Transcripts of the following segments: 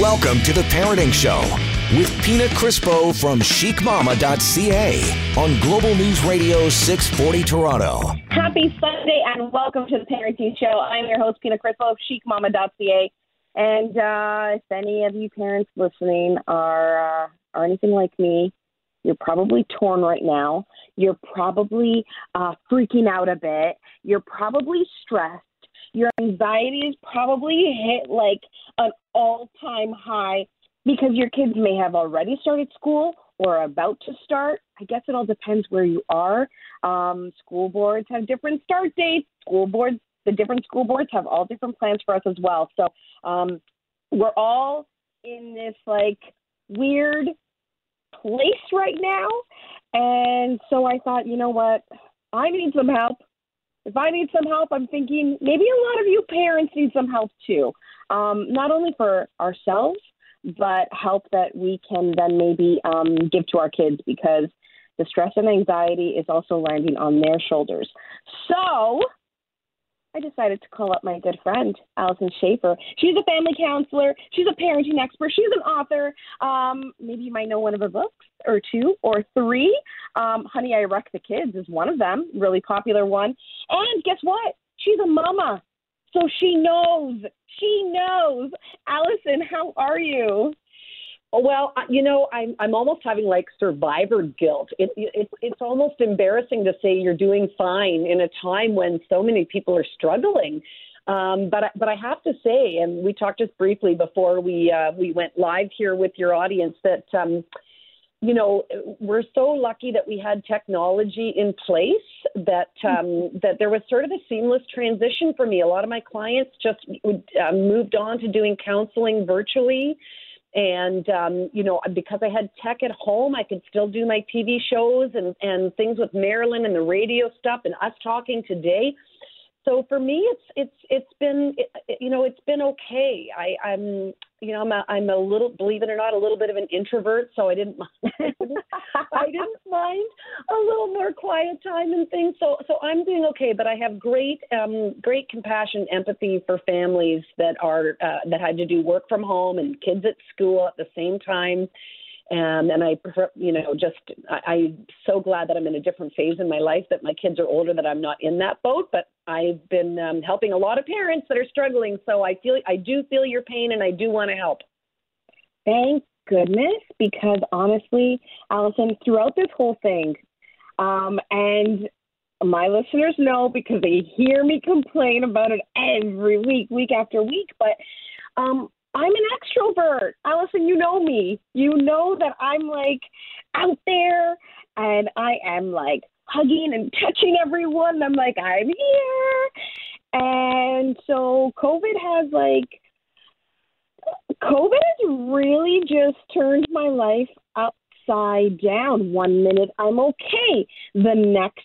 Welcome to the Parenting Show with Pina Crispo from chicmama.ca on Global News Radio 640 Toronto. Happy Sunday and welcome to the Parenting Show. I'm your host, Pina Crispo of chicmama.ca. And uh, if any of you parents listening are, uh, are anything like me, you're probably torn right now. You're probably uh, freaking out a bit. You're probably stressed. Your anxiety is probably hit like an all time high because your kids may have already started school or about to start. I guess it all depends where you are. Um, school boards have different start dates. School boards, the different school boards have all different plans for us as well. So um, we're all in this like weird place right now. And so I thought, you know what? I need some help. If I need some help, I'm thinking maybe a lot of you parents need some help too. Um, not only for ourselves, but help that we can then maybe um, give to our kids because the stress and anxiety is also landing on their shoulders. So I decided to call up my good friend, Alyson Schafer. She's a family counselor. She's a parenting expert. She's an author. Um, maybe you might know one of her books or two or three. Um, Honey, I Wreck the Kids is one of them, really popular one. And guess what? She's a mama. So she knows. She knows. Alyson, how are you? Well, you know, I'm I'm almost having like survivor guilt. It, it it's almost embarrassing to say you're doing fine in a time when so many people are struggling. Um, but but I have to say, and we talked just briefly before we uh, we went live here with your audience that. Um, you know, we're so lucky that we had technology in place that um, that there was sort of a seamless transition for me. A lot of my clients just uh, moved on to doing counseling virtually. And um, you know, because I had tech at home, I could still do my TV shows and and things with Marilyn and the radio stuff and us talking today. So for me, it's it's it's been you know it's been okay. I, I'm you know I'm a, I'm a little believe it or not a little bit of an introvert, so I didn't mind I didn't mind a little more quiet time and things. So so I'm doing okay, but I have great um, great compassion, empathy for families that are uh, that had to do work from home and kids at school at the same time. Um, and I you know, just I, I'm so glad that I'm in a different phase in my life that my kids are older, that I'm not in that boat. But I've been um, helping a lot of parents that are struggling, so I feel I do feel your pain, and I do want to help. Thank goodness, because honestly, Alyson, throughout this whole thing, um, and my listeners know because they hear me complain about it every week, week after week, but um, I'm an extrovert. Alyson, you know me. You know that I'm like out there and I am like hugging and touching everyone. I'm like, I'm here. And so COVID has like, COVID has really just turned my life upside down. One minute I'm okay. The next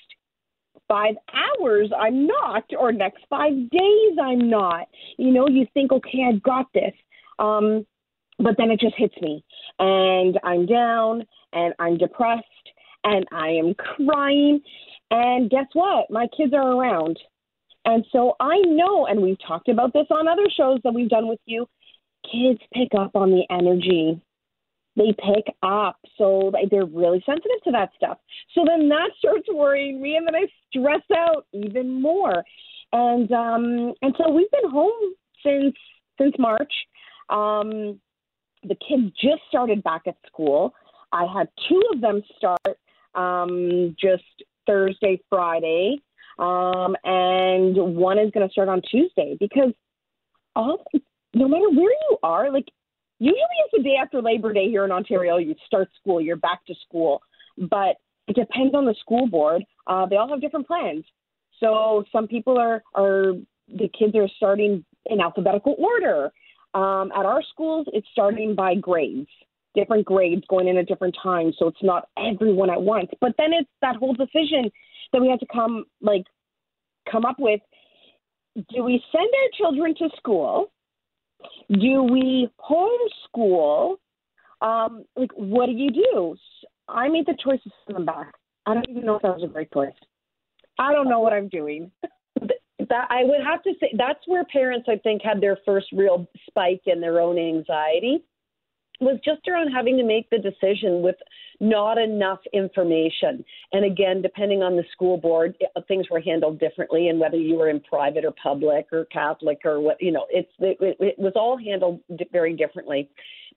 five hours I'm not, or next five days I'm not. You know, you think, okay, I've got this. Um, but then it just hits me, and I'm down, and I'm depressed, and I am crying. And guess what? My kids are around. And so I know, and we've talked about this on other shows that we've done with you, kids pick up on the energy. They pick up. So they're really sensitive to that stuff. So then that starts worrying me, and then I stress out even more. And um, and so we've been home since since March. Um, the kids just started back at school. I had two of them start um, just Thursday, Friday, um, and one is going to start on Tuesday because all, no matter where you are, like usually it's the day after Labor Day here in Ontario, you start school, you're back to school, but it depends on the school board. Uh, they all have different plans. So some people are, are the kids are starting in alphabetical order. Um, at our schools, it's starting by grades, different grades going in at different times. So it's not everyone at once. But then it's that whole decision that we have to come like come up with. Do we send our children to school? Do we homeschool? Um, like, what do you do? I made the choice to send them back. I don't even know if that was a great choice. I don't know what I'm doing. that I would have to say that's where parents I think had their first real spike in their own anxiety was just around having to make the decision with not enough information. And again, depending on the school board, things were handled differently, and whether you were in private or public or Catholic or what, you know, it's it, it was all handled very differently.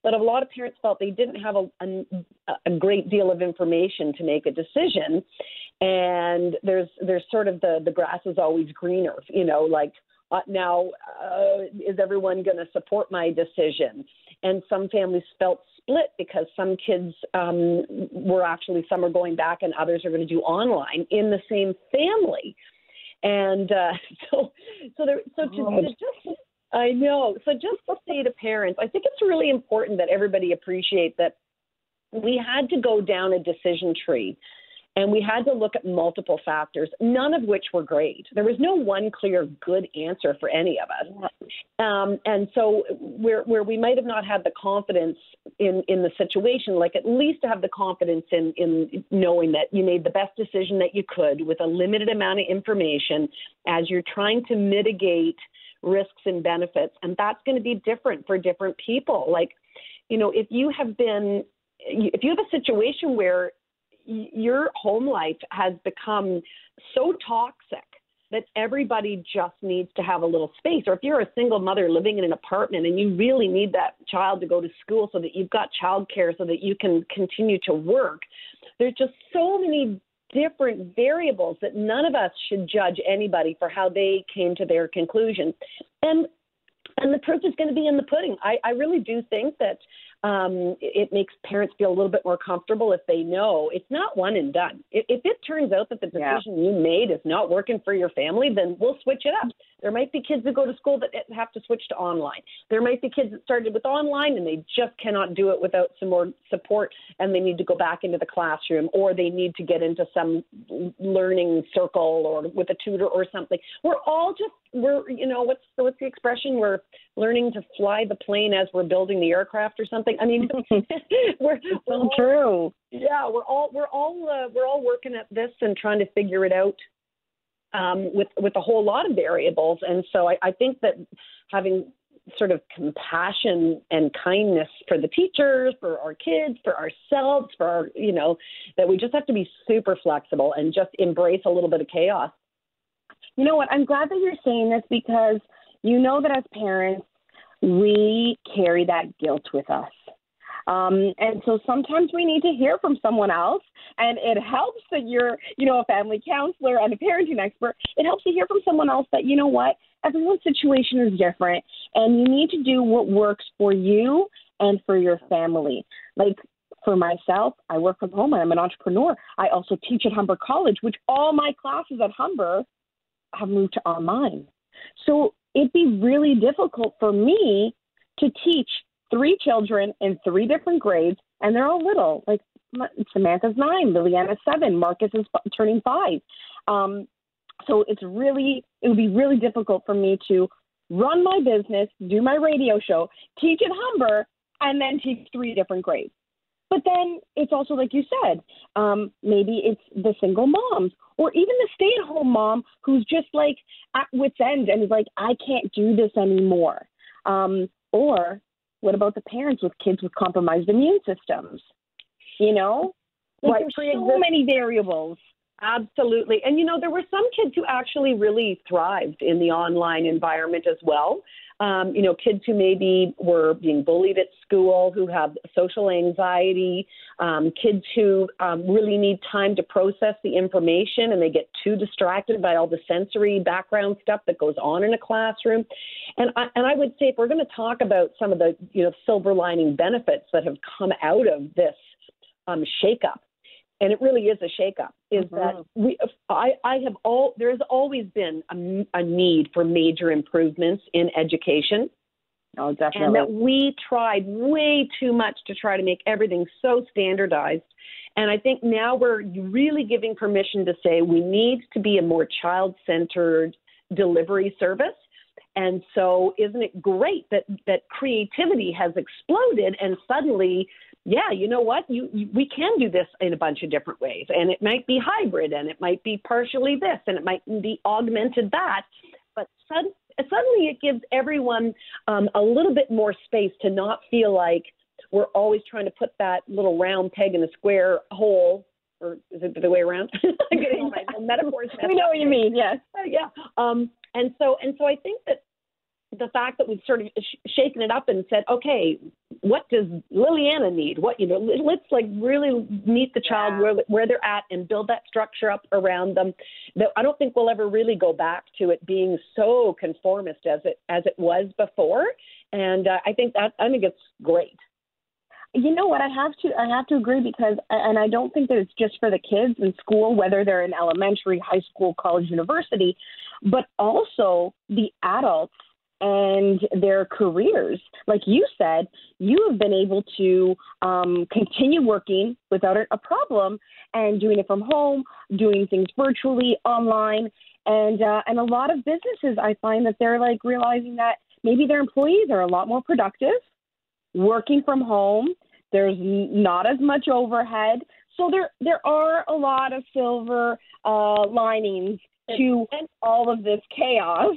But a lot of parents felt they didn't have a, a, a great deal of information to make a decision, and there's there's sort of the the grass is always greener, you know, like uh, now uh, is everyone going to support my decision? And some families felt split because some kids um, were actually some are going back and others are going to do online in the same family. And uh, so, so there, so to, to just I know. So just to say to parents, I think it's really important that everybody appreciate that we had to go down a decision tree and we had to look at multiple factors, none of which were great. There was no one clear good answer for any of us. Um, and so, where, where we might have not had the confidence in, in the situation, like at least to have the confidence in, in knowing that you made the best decision that you could with a limited amount of information as you're trying to mitigate risks and benefits. And that's going to be different for different people. Like, you know, if you have been, if you have a situation where your home life has become so toxic that everybody just needs to have a little space. Or if you're a single mother living in an apartment and you really need that child to go to school so that you've got childcare so that you can continue to work, there's just so many different variables that none of us should judge anybody for how they came to their conclusion. And and the proof is going to be in the pudding. I, I really do think that um, it makes parents feel a little bit more comfortable if they know it's not one and done. If, if it turns out that the decision yeah. you made is not working for your family, then we'll switch it up. There might be kids that go to school that have to switch to online. There might be kids that started with online and they just cannot do it without some more support and they need to go back into the classroom or they need to get into some learning circle or with a tutor or something. We're all just we're you know what's what's the expression we're learning to fly the plane as we're building the aircraft or something i mean we're, we're all, true yeah we're all we're all uh, we're all working at this and trying to figure it out um, with with a whole lot of variables and so I, I think that having sort of compassion and kindness for the teachers, for our kids, for ourselves, for our, you know, that we just have to be super flexible and just embrace a little bit of chaos. You know what? I'm glad that you're saying this because you know that as parents, we carry that guilt with us. Um, and so sometimes we need to hear from someone else, and it helps that you're, you know, a family counselor and a parenting expert. It helps to hear from someone else that, you know what, everyone's situation is different, and you need to do what works for you and for your family. Like for myself, I work from home and I'm an entrepreneur. I also teach at Humber College, which all my classes at Humber have moved to online. So it'd be really difficult for me to teach three children in three different grades, and they're all little. Like Samantha's nine, Liliana's seven, Marcus is turning five. Um, so it's really, it would be really difficult for me to run my business, do my radio show, teach at Humber, and then teach three different grades. But then it's also like you said, um, maybe it's the single moms or even the stay at home mom who's just like at wits end and is like, I can't do this anymore. Um, or what about the parents with kids with compromised immune systems? You know, like there's so many variables. Absolutely. And you know, there were some kids who actually really thrived in the online environment as well um, you know, kids who maybe were being bullied at school, who have social anxiety, um, kids who um, really need time to process the information and they get too distracted by all the sensory background stuff that goes on in a classroom. And I, and I would say if we're going to talk about some of the you know silver lining benefits that have come out of this um, shakeup, and it really is a shakeup, is mm-hmm. that we I, I have all there has always been a, a, need for major improvements in education. Oh, definitely. And that we tried way too much to try to make everything so standardized. And I think now we're really giving permission to say we need to be a more child centered delivery service. And so, isn't it great that, that creativity has exploded and suddenly yeah, you know what? You, you, we can do this in a bunch of different ways, and it might be hybrid, and it might be partially this, and it might be augmented that. but sud- suddenly it gives everyone um, a little bit more space to not feel like we're always trying to put that little round peg in a square hole or is it the way around? I'm getting my metaphors. we know what you mean. Yes. Uh, yeah. Um, and so and so I think that the fact that we've sort of sh- shaken it up and said, okay, what does Liliana need? What you know, let's like really meet the child Yeah. where where they're at and build that structure up around them. That I don't think we'll ever really go back to it being so conformist as it as it was before. And uh, I think that I think it's great. You know what? I have to I have to agree because and I don't think that it's just for the kids in school, whether they're in elementary, high school, college, university, but also the adults and their careers. Like you said, you have been able to um, continue working without a problem and doing it from home, doing things virtually, online, and uh, and a lot of businesses. I find that they're like realizing that maybe their employees are a lot more productive working from home. There's not as much overhead, so there there are a lot of silver uh, linings to all of this chaos.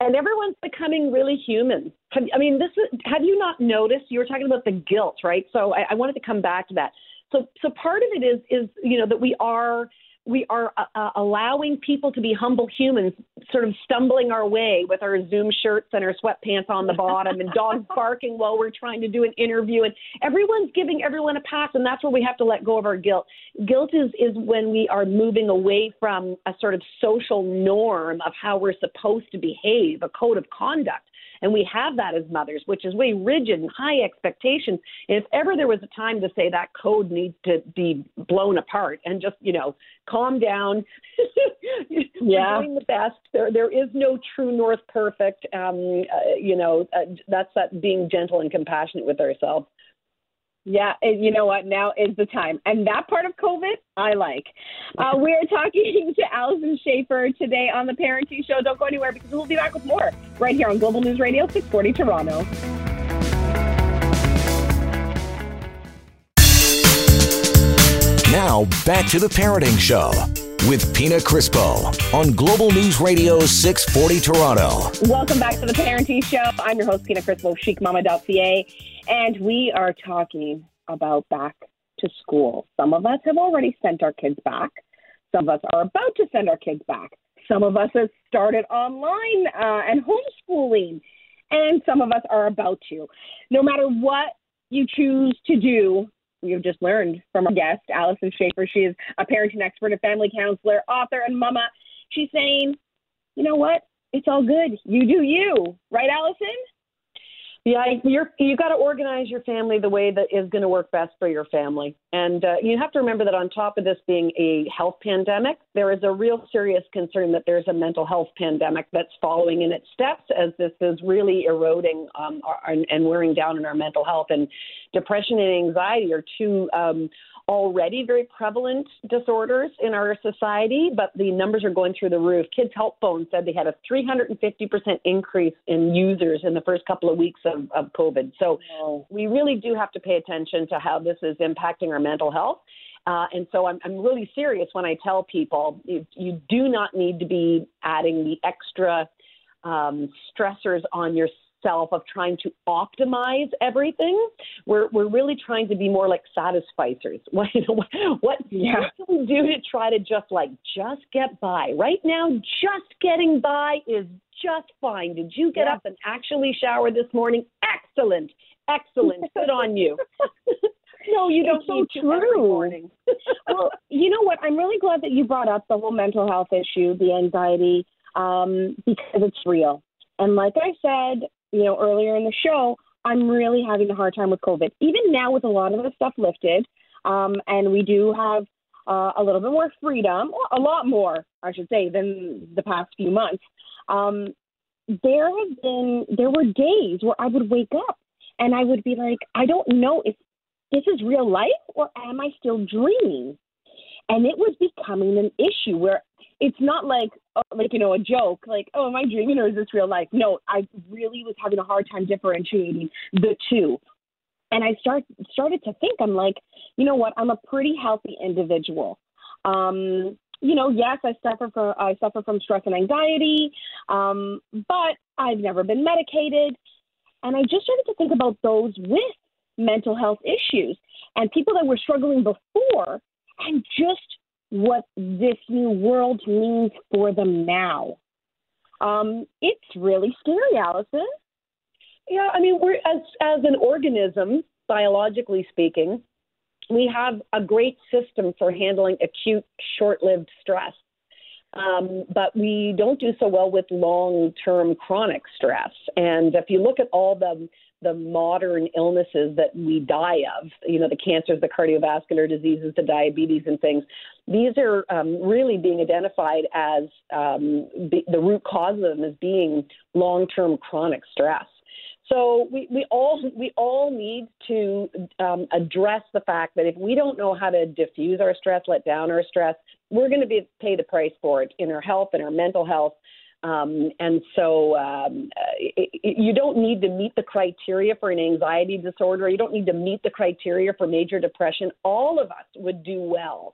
And everyone's becoming really human. Have, I mean, this is, have you not noticed? You were talking about the guilt, right? So I, I wanted to come back to that. So, so part of it is, is you know, that we are we are uh, uh, allowing people to be humble humans, sort of stumbling our way with our Zoom shirts and our sweatpants on the bottom, and dogs barking while we're trying to do an interview, and everyone's giving everyone a pass, and that's where we have to let go of our guilt. Guilt is is when we are moving away from a sort of social norm of how we're supposed to behave, a code of conduct. And we have that as mothers, which is way rigid and high expectations. And if ever there was a time to say that code needs to be blown apart and just, you know, calm down, Yeah. doing the best. There, there is no true north perfect. Um, uh, you know, uh, that's that being gentle and compassionate with ourselves. Yeah, and you know what? Now is the time. And that part of COVID, I like. Uh, we're talking to Alyson Schafer today on the Parenting Show. Don't go anywhere because we'll be back with more right here on Global News Radio 640 Toronto. Now, back to the Parenting Show with Pina Crispo on Global News Radio 640 Toronto. Welcome back to the Parenting Show. I'm your host, Pina Crispo chicmama.ca, and we are talking about back to school. Some of us have already sent our kids back. Some of us are about to send our kids back. Some of us have started online uh, and homeschooling, and some of us are about to. No matter what you choose to do, we've just learned from our guest, Alyson Schafer. She is a parenting expert, a family counselor, author, and mama. She's saying, you know what? It's all good. You do you. Right, Alyson? Yeah, you're you got to organize your family the way that is going to work best for your family. And uh, you have to remember that on top of this being a health pandemic, there is a real serious concern that there's a mental health pandemic that's following in its steps as this is really eroding um, our, and, wearing down on our mental health. And depression and anxiety are two um, already very prevalent disorders in our society, but the numbers are going through the roof. Kids Help Phone said they had a 350% increase in users in the first couple of weeks of, of COVID. So we really do have to pay attention to how this is impacting our mental health. Uh, and so I'm, I'm really serious when I tell people you, you do not need to be adding the extra um, stressors on yourself of trying to optimize everything. We're, we're really trying to be more like satisficers. What, what, what, Yeah. what can we do to try to just like, just get by? Right now, just getting by is just fine. Did you get Yeah. up and actually shower this morning? Excellent. Excellent. Good on you. no, you don't It's so need to every true. morning. well, you know what? I'm really glad that you brought up the whole mental health issue, the anxiety, um, because it's real. And like I said, you know, earlier in the show, I'm really having a hard time with COVID. Even now, with a lot of the stuff lifted, um, and we do have uh, a little bit more freedom, a lot more, I should say, than the past few months. Um, there have been, there were days where I would wake up and I would be like, I don't know if this is real life or am I still dreaming? And it was becoming an issue where it's not like oh, like you know a joke like oh am I dreaming or is this real life? No, I really was having a hard time differentiating the two. And I start started to think I'm like, you know what? I'm a pretty healthy individual. Um, you know, yes, I suffer from I suffer from stress and anxiety, um, but I've never been medicated, and I just started to think about those with mental health issues and people that were struggling before, and just what this new world means for them now. Um, it's really scary, Alyson. Yeah, I mean, we're as as an organism, biologically speaking, we have a great system for handling acute, short-lived stress. Um, but we don't do so well with long-term chronic stress. And if you look at all the the modern illnesses that we die of, you know, the cancers, the cardiovascular diseases, the diabetes, and things, these are um, really being identified as um, the, the root cause of them as being long-term chronic stress. So we, we all we all need to um, address the fact that if we don't know how to diffuse our stress, let down our stress, we're going to be pay the price for it in our health and our mental health. Um, and so um, it, it, you don't need to meet the criteria for an anxiety disorder. You don't need to meet the criteria for major depression. All of us would do well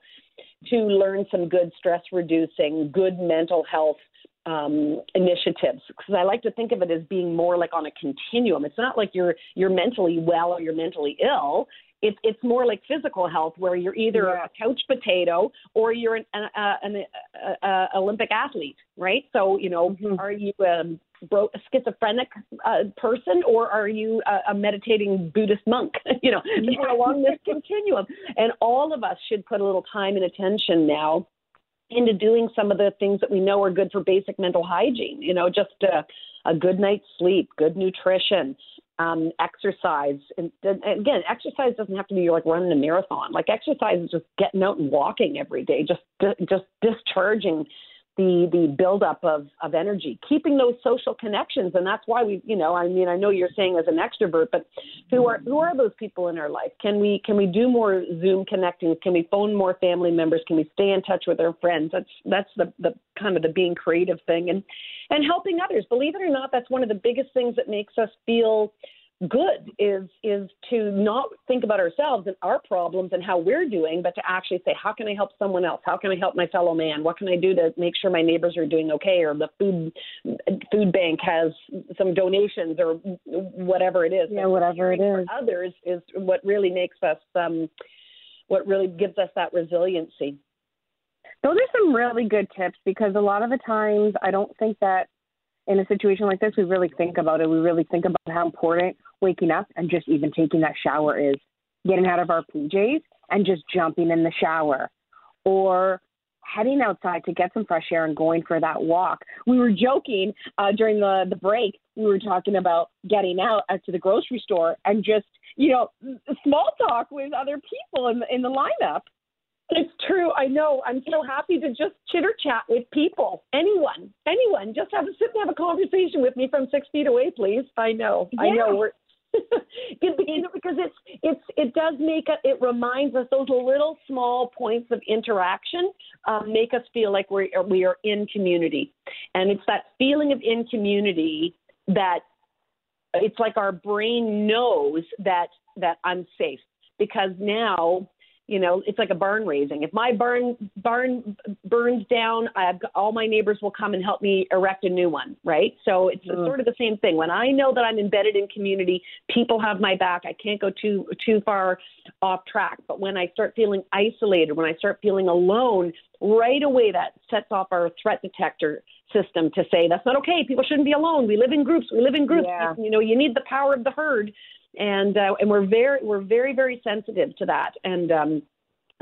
to learn some good stress reducing, good mental health um, initiatives because I like to think of it as being more like on a continuum. It's not like you're you're mentally well or you're mentally ill. It's it's more like physical health where you're either yeah. a couch potato or you're an, uh, an uh, uh, Olympic athlete, right? So you know, mm-hmm. are you um, bro- a schizophrenic uh, person or are you a, a meditating Buddhist monk? you know, yeah. along this continuum. And all of us should put a little time and attention now into doing some of the things that we know are good for basic mental hygiene. You know, just a, a good night's sleep, good nutrition, um, exercise. And, again, exercise doesn't have to be like running a marathon. Like exercise is just getting out and walking every day, just just discharging the the buildup of of energy, keeping those social connections, and that's why we, you know, I mean, I know you're saying as an extrovert, but who are who are those people in our life? Can we can we do more Zoom connecting? Can we phone more family members? Can we stay in touch with our friends? That's that's the the kind of the being creative thing, and and helping others. Believe it or not, that's one of the biggest things that makes us feel good is is to not think about ourselves and our problems and how we're doing, but to actually say, how can I help someone else? How can I help my fellow man? What can I do to make sure my neighbors are doing okay, or the food food bank has some donations, or whatever it is. Yeah, whatever it is. others is what really makes us um, what really gives us that resiliency. Those are some really good tips because a lot of the times I don't think that in a situation like this, we really think about it. We really think about how important waking up and just even taking that shower is. Getting out of our PJs and just jumping in the shower, or heading outside to get some fresh air and going for that walk. We were joking uh, during the the break. We were talking about getting out to the grocery store and just you know small talk with other people in the, in the lineup. It's true. I know. I'm so happy to just chitter chat with people. Anyone, anyone, just have a sit and have a conversation with me from six feet away, please. I know. Yeah. I know. We're because it's it's it does make it it reminds us those little small points of interaction um, make us feel like we are we are in community, and it's that feeling of in community that it's like our brain knows that that I'm safe. Because now you know, it's like a barn raising. If my barn barn burns down, I've got, all my neighbors will come and help me erect a new one, right? So it's mm. sort of the same thing. When I know that I'm embedded in community, people have my back. I can't go too too far off track. But when I start feeling isolated, when I start feeling alone, right away that sets off our threat detector system to say that's not okay. People shouldn't be alone. We live in groups. We live in groups. Yeah. You know, you need the power of the herd and uh, and we're very we're very very sensitive to that. And um,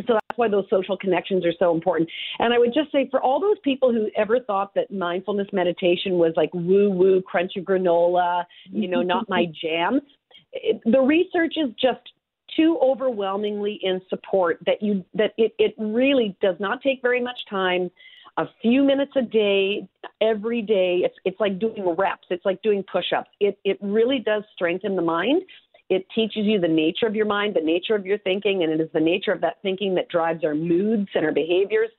so that's why those social connections are so important. And i would just say for all those people who ever thought that mindfulness meditation was like woo woo crunchy granola you know not my jam it, the research is just too overwhelmingly in support that you that it, it really does not take very much time a few minutes a day, every day. It's it's like doing reps. It's like doing push-ups. It it really does strengthen the mind. It teaches you the nature of your mind, the nature of your thinking, and it is the nature of that thinking that drives our moods and our behaviors.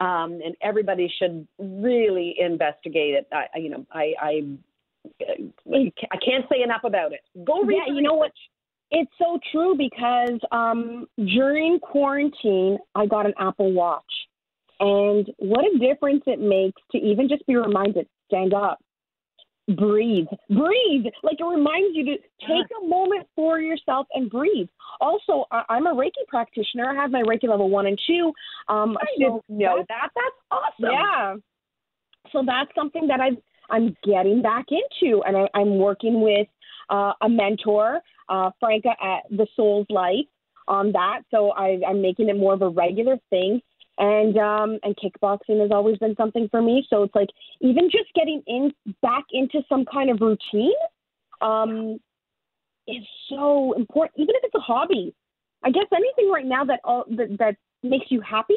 Um, and everybody should really investigate it. I, you know, I, I, I can't say enough about it. Go read. Yeah, you know what? It's so true because um, during quarantine, I got an Apple Watch And what a difference it makes to even just be reminded, stand up, breathe, breathe. Like it reminds you to take a moment for yourself and breathe. Also, I'm a Reiki practitioner. I have my Reiki level one and two. Um, I didn't know that. That's awesome. Yeah. So that's something that I've I'm getting back into, and I, I'm working with uh, a mentor, uh, Franca at the Soul's Life, on that. So I, I'm making it more of a regular thing. And um, and kickboxing has always been something for me. So it's like even just getting in back into some kind of routine um, is so important. Even if it's a hobby, I guess anything right now that all that, that makes you happy.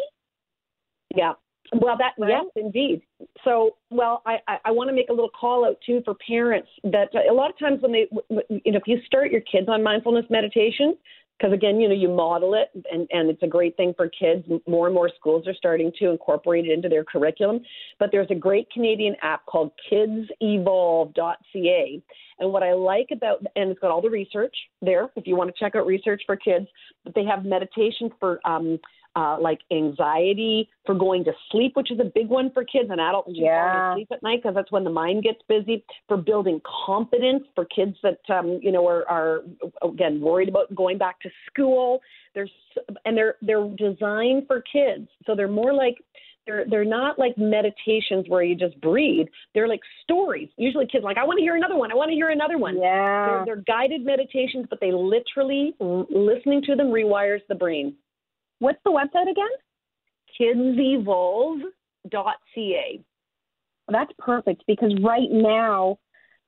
Yeah, well, that right? yes, indeed. So, well, I, I, I want to make a little call out too for parents that a lot of times when they, you know, if you start your kids on mindfulness meditation, because again, you know, you model it, and and it's a great thing for kids. More and more schools are starting to incorporate it into their curriculum. But there's a great Canadian app called KidsEvolve.ca, and what I like about and it's got all the research there. If you want to check out research for kids, but they have meditation for um, uh, like anxiety for going to sleep, which is a big one for kids and adults. Yeah. Sleep at night because that's when the mind gets busy. For building confidence for kids that um, you know are, are again worried about going back to school. There's and they're they're designed for kids, so they're more like they're they're not like meditations where you just breathe. They're like stories. Usually, kids like I want to hear another one. I want to hear another one. Yeah, they're, they're guided meditations, but they literally listening to them rewires the brain. What's the website again? kidsevolve.ca. That's perfect because right now,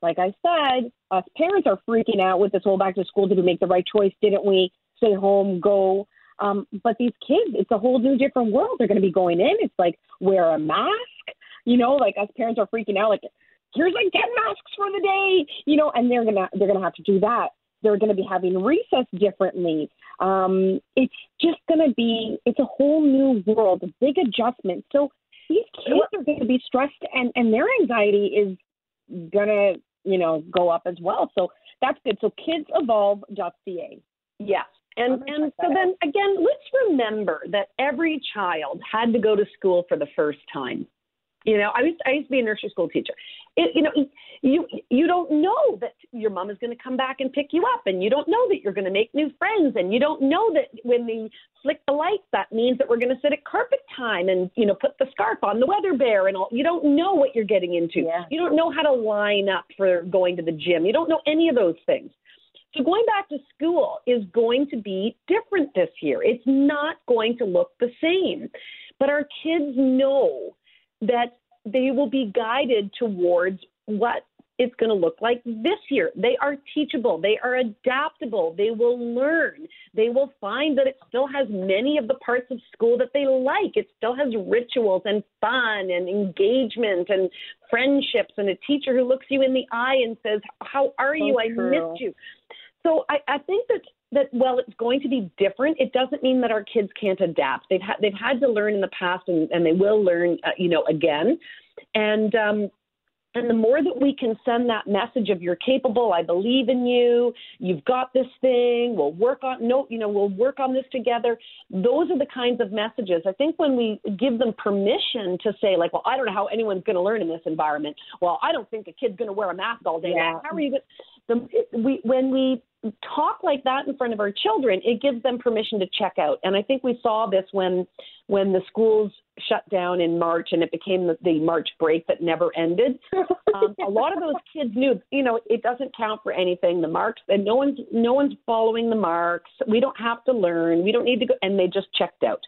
like I said, us parents are freaking out with this whole back to school. Did we make the right choice? Didn't we stay home, go? Um, but these kids, it's a whole new different world. They're going to be going in. It's like wear a mask. You know, like us parents are freaking out. Like here's like ten masks for the day. You know, and they're gonna they're gonna have to do that. They're going to be having recess differently. Um, it's just going to be, it's a whole new world, a big adjustment. So these kids are going to be stressed and, and their anxiety is going to, you know, go up as well. So that's good. So kids kidsevolve.ca. Yes. And and so then again, let's remember that every child had to go to school for the first time. You know, I used I used to be a nursery school teacher. It, you know, you you don't know that your mom is going to come back and pick you up, and you don't know that you're going to make new friends, and you don't know that when they flick the lights, that means that we're going to sit at carpet time and you know put the scarf on the weather bear and all. You don't know what you're getting into. Yeah. You don't know how to line up for going to the gym. You don't know any of those things. So going back to school is going to be different this year. It's not going to look the same. But our kids know that they will be guided towards what it's going to look like this year. They are teachable, they are adaptable, they will learn, they will find that it still has many of the parts of school that they like. It still has rituals and fun and engagement and friendships and a teacher who looks you in the eye and says, How are you? I missed you. So I, I think that that while it's going to be different, it doesn't mean that our kids can't adapt. They've had they've had to learn in the past, and, and they will learn, uh, you know, again. And um, and the more that we can send that message of you're capable, I believe in you, you've got this thing, we'll work on no, you know, we'll work on this together. Those are the kinds of messages. I think when we give them permission to say, like, well, I don't know how anyone's going to learn in this environment. Well, I don't think a kid's going to wear a mask all day. Yeah. How are you going? The, we when we talk like that in front of our children, it gives them permission to check out. And I think we saw this when when the schools shut down in March and it became the, the March break that never ended. Um, a lot of those kids knew, you know, it doesn't count for anything. The marks and no one's no one's following the marks. We don't have to learn. We don't need to go, and they just checked out.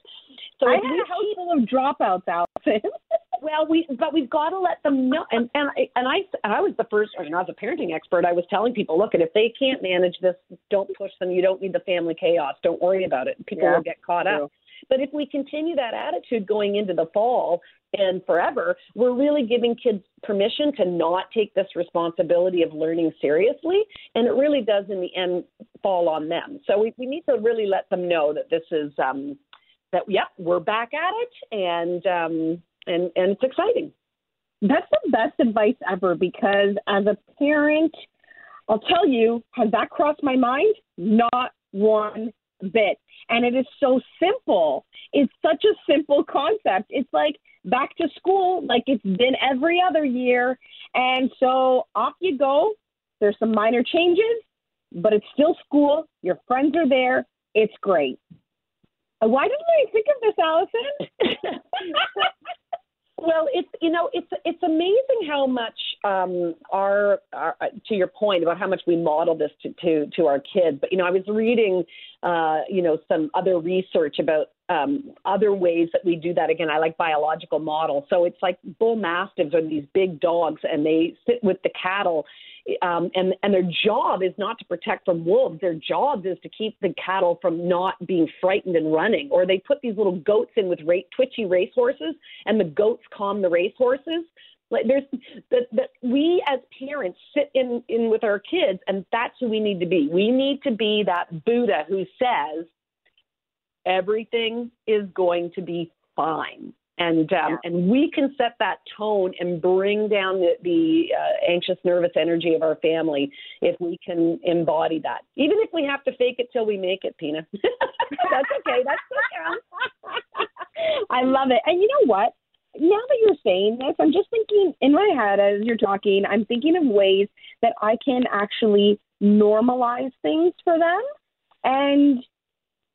So I had a house full of dropouts, Alyson. well, we but we've got to let them know. And and I and I and I was the first. You know, as a parenting expert, I was telling people, look, and if they can't manage this, don't push them. You don't need the family chaos. Don't worry about it. People yeah, will get caught true. up. But if we continue that attitude going into the fall and forever, we're really giving kids permission to not take this responsibility of learning seriously. And it really does, in the end, fall on them. So we, we need to really let them know that this is, um, that, yep, we're back at it and, um, and, and it's exciting. That's the best advice ever because as a parent, I'll tell you, has that crossed my mind? Not one bit. And it is so simple. It's such a simple concept. It's like back to school, like it's been every other year. And so off you go. There's some minor changes, but it's still school. Your friends are there. It's great. Uh, why didn't I think of this, Alyson? well, it's you know it's it's amazing how much um, our, our to your point about how much we model this to to to our kids. But you know, I was reading uh, you know some other research about um, other ways that we do that. Again, I like biological models. So it's like bull mastiffs are these big dogs, and they sit with the cattle um, and and their job is not to protect from wolves. Their job is to keep the cattle from not being frightened and running. Or they put these little goats in with ra- twitchy racehorses, and the goats calm the racehorses. Like there's that that we as parents sit in in with our kids, and that's who we need to be. We need to be that Buddha who says everything is going to be fine and um, yeah. and we can set that tone and bring down the, the uh, anxious nervous energy of our family if we can embody that. Even if we have to fake it till we make it pina that's okay. That's okay. I love it. And you know what? Now that you're saying this i'm just thinking in my head as you're talking i'm thinking of ways that i can actually normalize things for them. And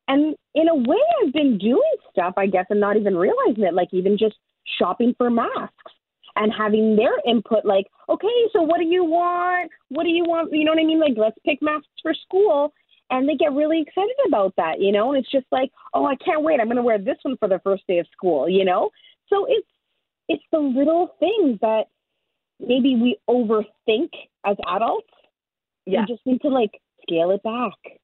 and in a way, I've been doing stuff, I guess, and not even realizing it, like even just shopping for masks and having their input, like, okay, so what do you want? What do you want? You know what I mean? Like, let's pick masks for school. And they get really excited about that, you know? And it's just like, oh, I can't wait. I'm going to wear this one for the first day of school, you know? So it's, it's the little things that maybe we overthink as adults. Yeah. We just need to like scale it back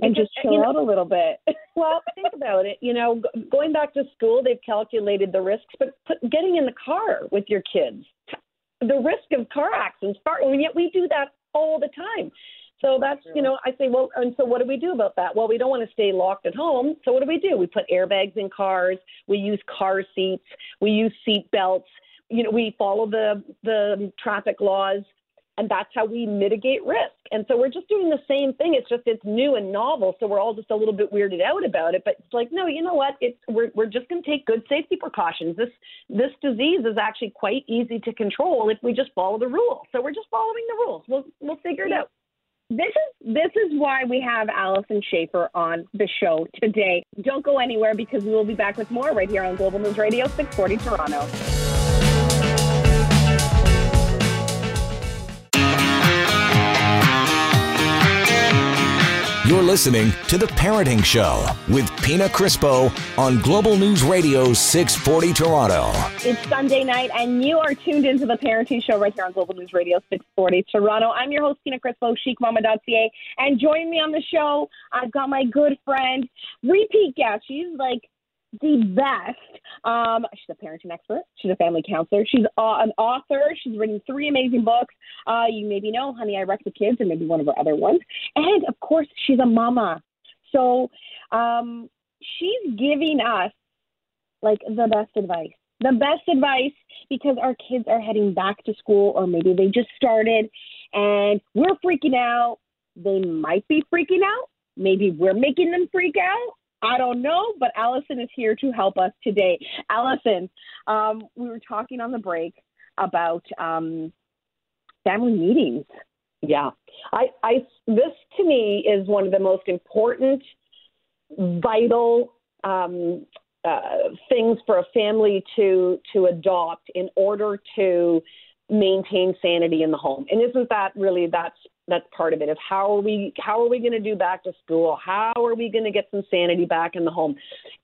and just, uh, just chill know, out a little bit. well, think about it. You know, going back to school, they've calculated the risks, but put, getting in the car with your kids, the risk of car accidents, far, and yet we do that all the time. So that's, you know, I say, well, and so what do we do about that? Well, we don't want to stay locked at home. So what do we do? We put airbags in cars. We use car seats. We use seat belts. You know, we follow the the traffic laws and that's how we mitigate risk. And so we're just doing the same thing. It's just it's new and novel, so we're all just a little bit weirded out about it. But it's like, no, you know what? It's we're we're just going to take good safety precautions. This this disease is actually quite easy to control if we just follow the rules. So we're just following the rules. We'll we'll figure it out. This is this is why we have Alyson Schafer on the show today. Don't go anywhere because we will be back with more right here on Global News Radio 640 Toronto. You're listening to The Parenting Show with Pina Crispo on Global News Radio 640 Toronto. It's Sunday night, and you are tuned into The Parenting Show right here on Global News Radio 640 Toronto. I'm your host, Pina Crispo, chicmama.ca. And join me on the show, I've got my good friend, repeat guest. She's like the best. Um, she's a parenting expert. She's a family counselor. She's an author. She's written three amazing books. Uh, you maybe know, Honey, I Wrecked the Kids, and maybe one of her other ones. And of course, she's a mama. So um, she's giving us like the best advice. The best advice because our kids are heading back to school, or maybe they just started, and we're freaking out. They might be freaking out. Maybe we're making them freak out I don't know, but Alyson is here to help us today. Alyson, um, we were talking on the break about um, family meetings. Yeah, I, I, this to me is one of the most important, vital um, uh, things for a family to to adopt in order to maintain sanity in the home. And isn't that really that's that's part of it. Is how are we how are we going to do back to school? How are we going to get some sanity back in the home?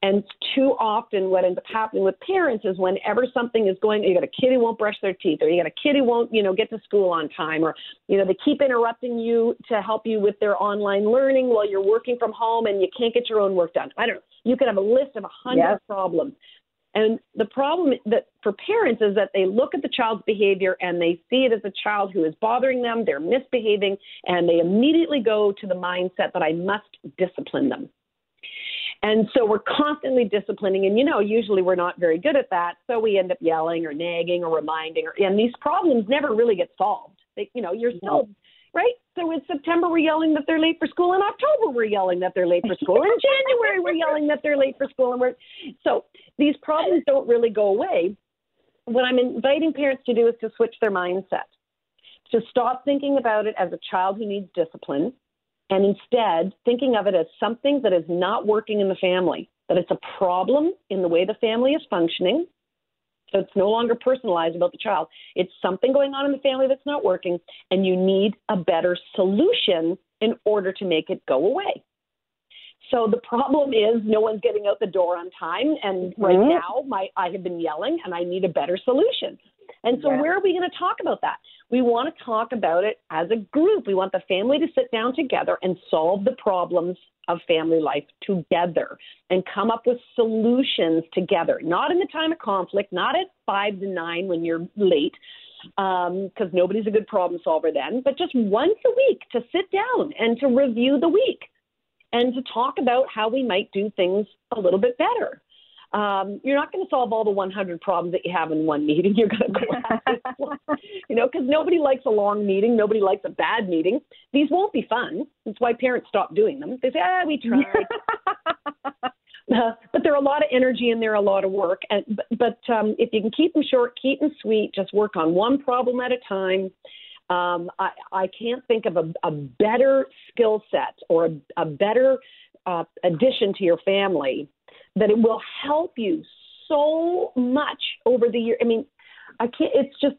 And too often, what ends up happening with parents is whenever something is going, you got a kid who won't brush their teeth, or you got a kid who won't, you know, get to school on time, or you know, they keep interrupting you to help you with their online learning while you're working from home, and you can't get your own work done. I don't know. You could have a list of a hundred yes. problems. And the problem that for parents is that they look at the child's behavior and they see it as a child who is bothering them, they're misbehaving, and they immediately go to the mindset that I must discipline them. And so we're constantly disciplining, and you know, usually we're not very good at that, so we end up yelling or nagging or reminding, or, and these problems never really get solved. They, you know, you're still right So in September we're yelling that they're late for school. In October we're yelling that they're late for school. In January we're yelling that they're late for school. And we're so these problems don't really go away. What I'm inviting parents to do is to switch their mindset, to stop thinking about it as a child who needs discipline, and instead thinking of it as something that is not working in the family, that it's a problem in the way the family is functioning. So it's no longer personalized about the child. It's something going on in the family that's not working, and you need a better solution in order to make it go away. So the problem is no one's getting out the door on time, and right mm-hmm. now my I have been yelling, and I need a better solution. And so, yeah. where are we going to talk about that? We want to talk about it as a group. We want the family to sit down together and solve the problems of family life together and come up with solutions together, not in the time of conflict, not at five to nine when you're late, because um, nobody's a good problem solver then, but just once a week to sit down and to review the week and to talk about how we might do things a little bit better. Um, you're not going to solve all the 100 problems that you have in one meeting. You're going to go, you know, because nobody likes a long meeting. Nobody likes a bad meeting. These won't be fun. That's why parents stop doing them. They say, ah, we tried. Uh, but there are a lot of energy and there, are a lot of work. And but, but um, if you can keep them short, keep them sweet, just work on one problem at a time. Um, I, I can't think of a, a better skill set or a, a better uh, addition to your family that it will help you so much over the year. I mean, I can't. It's just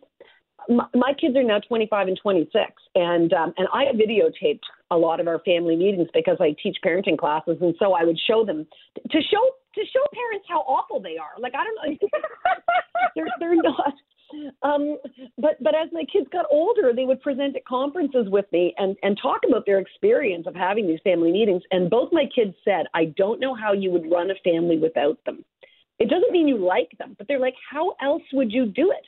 my, kids are now 25 and 26, and um, and I videotaped a lot of our family meetings because I teach parenting classes, and so I would show them to show to show parents how awful they are. Like I don't know, they're they're not. Um, but but as my kids got older, they would present at conferences with me and and talk about their experience of having these family meetings. And both my kids said, "I don't know how you would run a family without them." It doesn't mean you like them, but they're like, "How else would you do it?"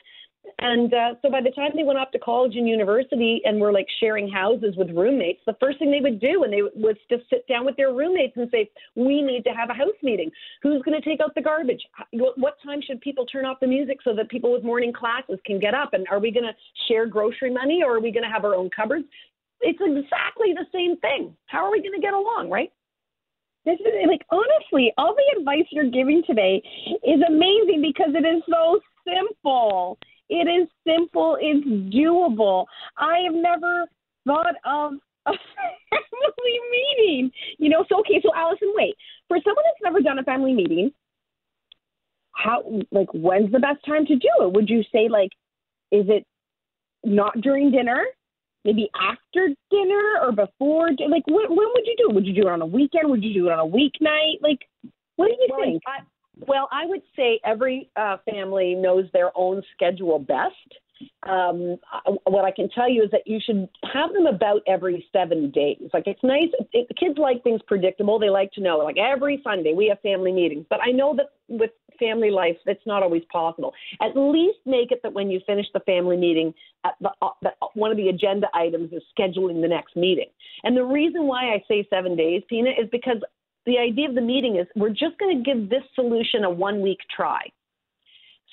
And uh, so by the time they went off to college and university and were like sharing houses with roommates, the first thing they would do when they was to sit down with their roommates and say, "We need to have a house meeting. Who's going to take out the garbage? What time should people turn off the music so that people with morning classes can get up? And are we going to share grocery money or are we going to have our own cupboards?" It's exactly the same thing. How are we going to get along, right? This is like honestly, all the advice you're giving today is amazing because it is so simple. It is simple. It's doable. I have never thought of a family meeting. You know, so okay, so Alyson, wait. For someone that's never done a family meeting, how like when's the best time to do it? Would you say like is it not during dinner? Maybe after dinner or before? Like when, when would you do it? Would you do it on a weekend? Would you do it on a weeknight? Like what do you well, think? I, well, I would say every uh, family knows their own schedule best. Um, what I can tell you is that you should have them about every seven days. Like it's nice. It, kids like things predictable. They like to know. Like every Sunday we have family meetings. But I know that with family life, that's not always possible. At least make it that when you finish the family meeting, at the, uh, the, one of the agenda items is scheduling the next meeting. And the reason why I say seven days, Pina, is because the idea of the meeting is we're just going to give this solution a one week try.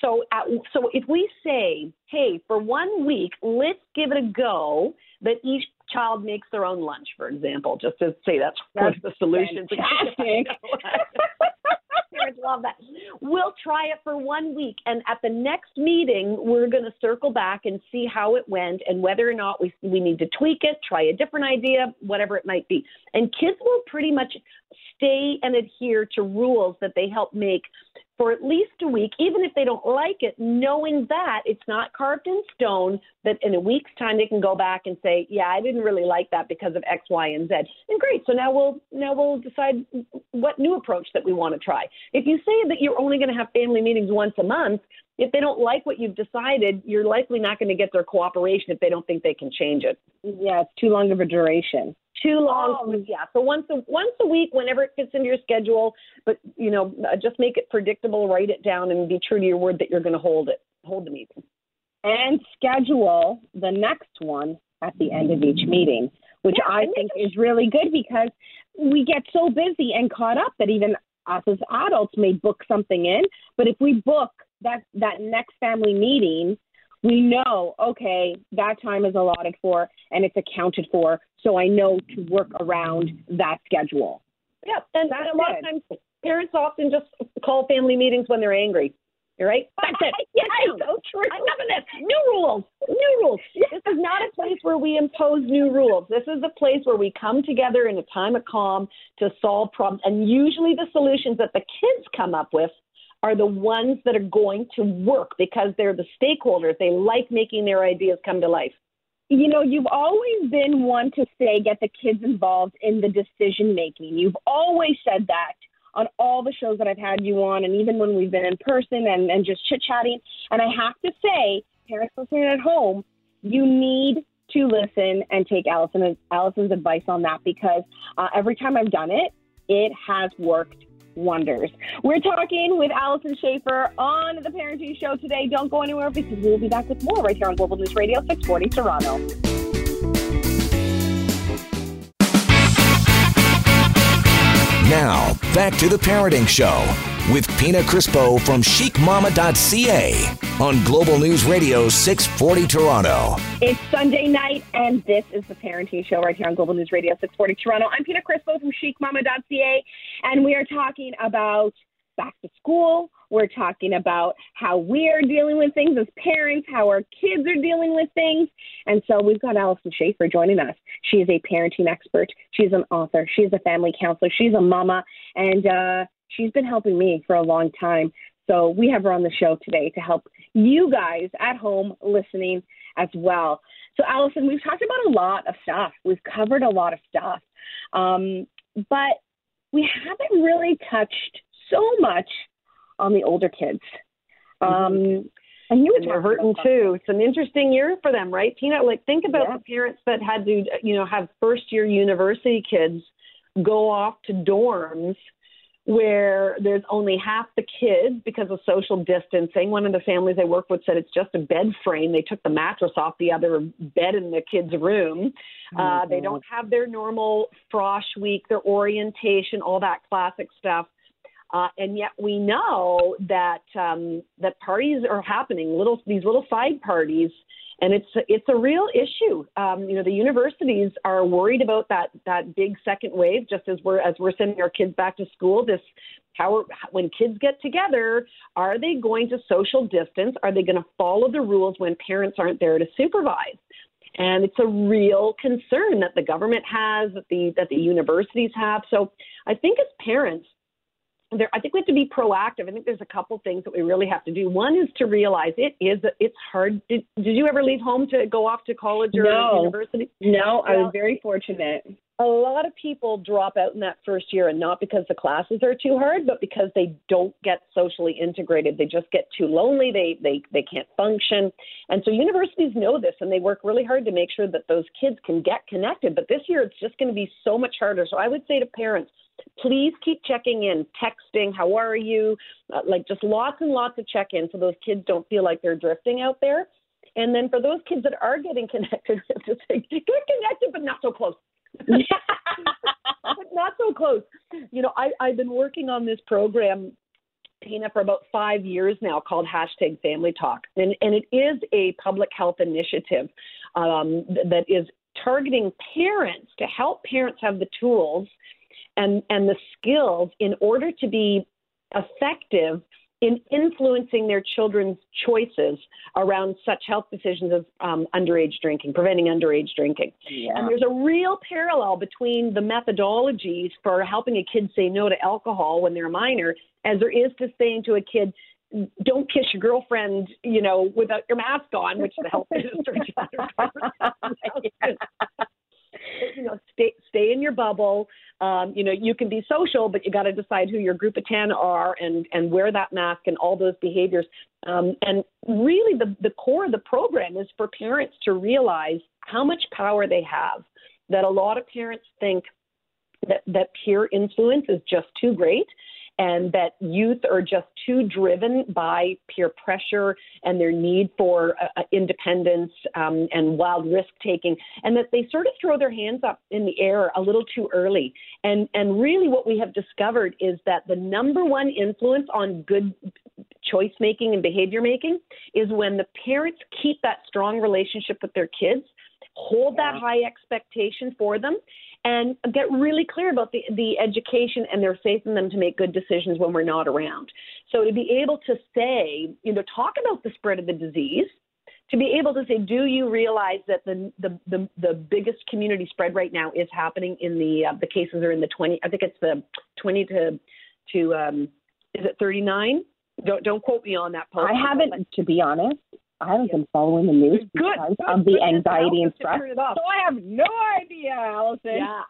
So, at, so if we say, hey, for one week, let's give it a go that each child makes their own lunch, for example, just to say that's, that's the solution. Parents love that. We'll try it for one week, and at the next meeting, we're going to circle back and see how it went and whether or not we we need to tweak it, try a different idea, whatever it might be. And kids will pretty much stay and adhere to rules that they help make for at least a week, even if they don't like it, knowing that it's not carved in stone, that in a week's time they can go back and say, Yeah, I didn't really like that because of X, Y, and Z. And great. So now we'll now we'll decide what new approach that we want to try. If you say that you're only going to have family meetings once a month, if they don't like what you've decided, you're likely not going to get their cooperation if they don't think they can change it. Yeah, it's too long of a duration too long. Oh. Yeah, so once a once a week, whenever it fits into your schedule. But you know, uh, just make it predictable. Write it down, and be true to your word that you're going to hold it. Hold the meeting. And schedule the next one at the end of each meeting, which yeah, I think is really good because we get so busy and caught up that even us as adults may book something in. But if we book that that next family meeting we know, okay, that time is allotted for and it's accounted for. So I know to work around that schedule. Yeah, and, and a lot of times parents often just call family meetings when they're angry. You're right? That's it. yes, so true. I'm loving this. New rules. New rules. This is not a place where we impose new rules. This is a place where we come together in a time of calm to solve problems. And usually the solutions that the kids come up with are the ones that are going to work because they're the stakeholders. They like making their ideas come to life. You know, you've always been one to say get the kids involved in the decision making. You've always said that on all the shows that I've had you on, and even when we've been in person and, and just chit chatting. And I have to say, parents listening at home, you need to listen and take Alyson, Alyson's advice on that because uh, every time I've done it, it has worked wonders. We're talking with Alyson Schafer on the Parenting Show today. Don't go anywhere because we'll be back with more right here on Global News Radio 640 Toronto. Now, back to the Parenting Show with Pina Crispo from chicmama.ca on Global News Radio 640 Toronto. It's Sunday night, and this is the Parenting Show right here on Global News Radio 640 Toronto. I'm Pina Crispo from chicmama.ca, and we are talking about back to school. We're talking about how we're dealing with things as parents, how our kids are dealing with things. And so we've got Alyson Schafer joining us. She is a parenting expert. She's an author. She's a family counselor. She's a mama. And uh, she's been helping me for a long time. So we have her on the show today to help you guys at home listening as well. So, Alyson, we've talked about a lot of stuff. We've covered a lot of stuff. Um, but we haven't really touched so much on the older kids. Mm-hmm. Um, and you were hurting too. It's an interesting year for them, right, Pina? Like, think about yeah. the parents that had to, you know, have first year university kids go off to dorms where there's only half the kids because of social distancing. One of the families I work with said it's just a bed frame. They took the mattress off the other bed in the kids' room. Oh uh, they don't have their normal frosh week, their orientation, all that classic stuff. Uh, and yet we know that um, that parties are happening, little these little side parties, and it's it's a real issue. Um, you know, the universities are worried about that that big second wave, just as we're as we're sending our kids back to school. This how when kids get together, are they going to social distance? Are they going to follow the rules when parents aren't there to supervise? And it's a real concern that the government has, that the that the universities have. So I think as parents, there, I think we have to be proactive. I think there's a couple things that we really have to do. One is to realize it is it's hard. Did, did you ever leave home to go off to college or no. university? No, I was very fortunate. A lot of people drop out in that first year, and not because the classes are too hard, but because they don't get socially integrated. They just get too lonely. They they they can't function, and so universities know this, and they work really hard to make sure that those kids can get connected. But this year, it's just going to be so much harder. So I would say to parents please keep checking in, texting, how are you? Uh, like just lots and lots of check in so those kids don't feel like they're drifting out there. And then for those kids that are getting connected, just say, get connected, but not so close. but not so close. You know, I, I've been working on this program, Pina, for about five years now called hashtag Family Talk. And, and it is a public health initiative um, that is targeting parents to help parents have the tools – and, and the skills in order to be effective in influencing their children's choices around such health decisions as um, underage drinking, preventing underage drinking. Yeah. And there's a real parallel between the methodologies for helping a kid say no to alcohol when they're a minor as there is to saying to a kid, don't kiss your girlfriend, you know, without your mask on, which the health minister you know, stay stay in your bubble. Um, you know, you can be social, but you got to decide who your group of ten are and and wear that mask and all those behaviors. Um, and really, the the core of the program is for parents to realize how much power they have. That a lot of parents think that that peer influence is just too great and that youth are just too driven by peer pressure and their need for uh, uh, independence um, and wild risk taking, and that they sort of throw their hands up in the air a little too early. And and really, what we have discovered is that the number one influence on good choice making and behavior making is when the parents keep that strong relationship with their kids, hold that high expectation for them, and get really clear about the, the education and their faith in them to make good decisions when we're not around. So to be able to say, you know, talk about the spread of the disease, to be able to say, do you realize that the the the, the biggest community spread right now is happening in the uh, the cases are in the 20, I think it's the 20 to to um, is it 39? Don't don't quote me on that. Post. I haven't, to be honest. I haven't been following the news because good, good, of the good, anxiety and stress. So I have no idea, Alyson. Yeah.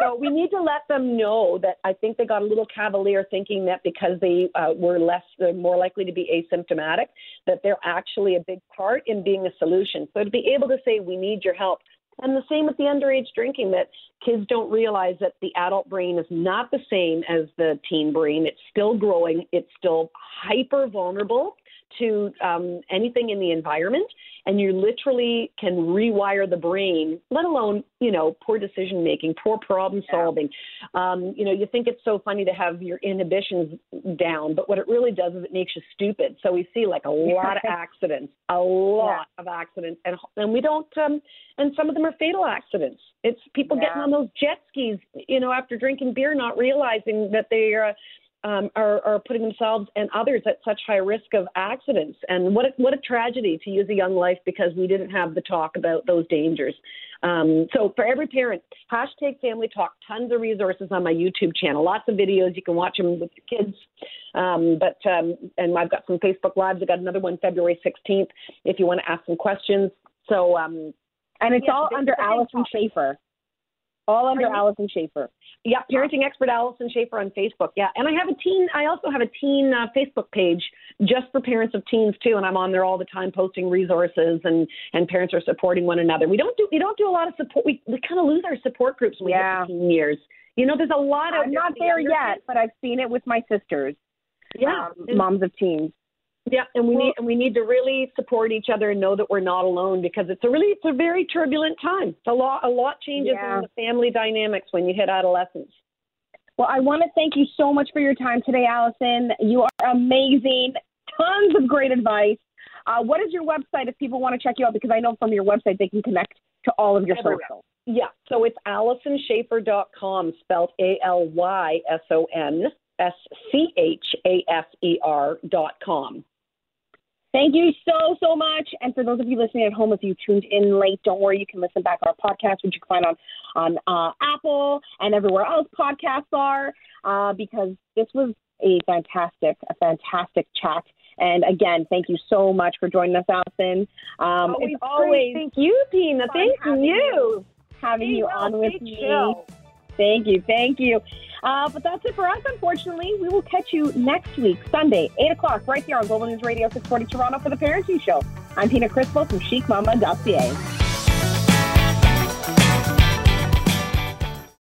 so we need to let them know that I think they got a little cavalier thinking that because they uh, were less, they're more likely to be asymptomatic, that they're actually a big part in being a solution. So to be able to say, we need your help, and the same with the underage drinking, that kids don't realize that the adult brain is not the same as the teen brain. It's still growing, it's still hyper vulnerable to um, anything in the environment, and you literally can rewire the brain. Let alone, you know, poor decision making, poor problem solving. Yeah. Um, you know, you think it's so funny to have your inhibitions down, but what it really does is it makes you stupid. So we see like a lot of accidents, a lot yeah. of accidents, and and we don't. Um, and some of them are fatal accidents. It's people yeah. getting on those jet skis, you know, after drinking beer, not realizing that they're uh, um, are, are putting themselves and others at such high risk of accidents. And what a, what a tragedy to use a young life because we didn't have the talk about those dangers. Um, so for every parent, hashtag Family Talk. Tons of resources on my YouTube channel. Lots of videos. You can watch them with your kids. Um, but um, and I've got some Facebook lives. I got another one February 16th if you want to ask some questions. So um, and it's yeah, all under Alyson Schafer. All under Alyson Schafer. Yeah, parenting expert Alyson Schafer on Facebook. Yeah, and I have a teen. I also have a teen uh, Facebook page just for parents of teens too, and I'm on there all the time posting resources and and parents are supporting one another. We don't do we don't do a lot of support. We we kind of lose our support groups when yeah. we to teen years. You know, there's a lot of. I'm not there yet, but I've seen it with my sisters. Yeah, um, moms of teens. Yeah, and we well, need and we need to really support each other and know that we're not alone because it's a really it's a very turbulent time. It's a lot a lot changes yeah. in the family dynamics when you hit adolescence. Well, I want to thank you so much for your time today, Alyson. You are amazing. Tons of great advice. Uh, what is your website if people want to check you out? Because I know from your website they can connect to all of your socials. Yeah, so it's AlysonSchafer.com, spelled A L Y S O N S C H A F E R dot com. Thank you so, so much. And for those of you listening at home, if you tuned in late, don't worry, you can listen back our podcast, which you can find on, on uh, Apple and everywhere else podcasts are, uh, because this was a fantastic, a fantastic chat. And again, thank you so much for joining us, Alyson. Um, always it's always thank you, Pina. Thank you. Having you on with me. Show. Thank you. Thank you. Uh, but that's it for us, unfortunately. We will catch you next week, Sunday, 8 o'clock, right here on Global News Radio 640 Toronto for the Parenting Show. I'm Pina Crispo from chicmama.ca.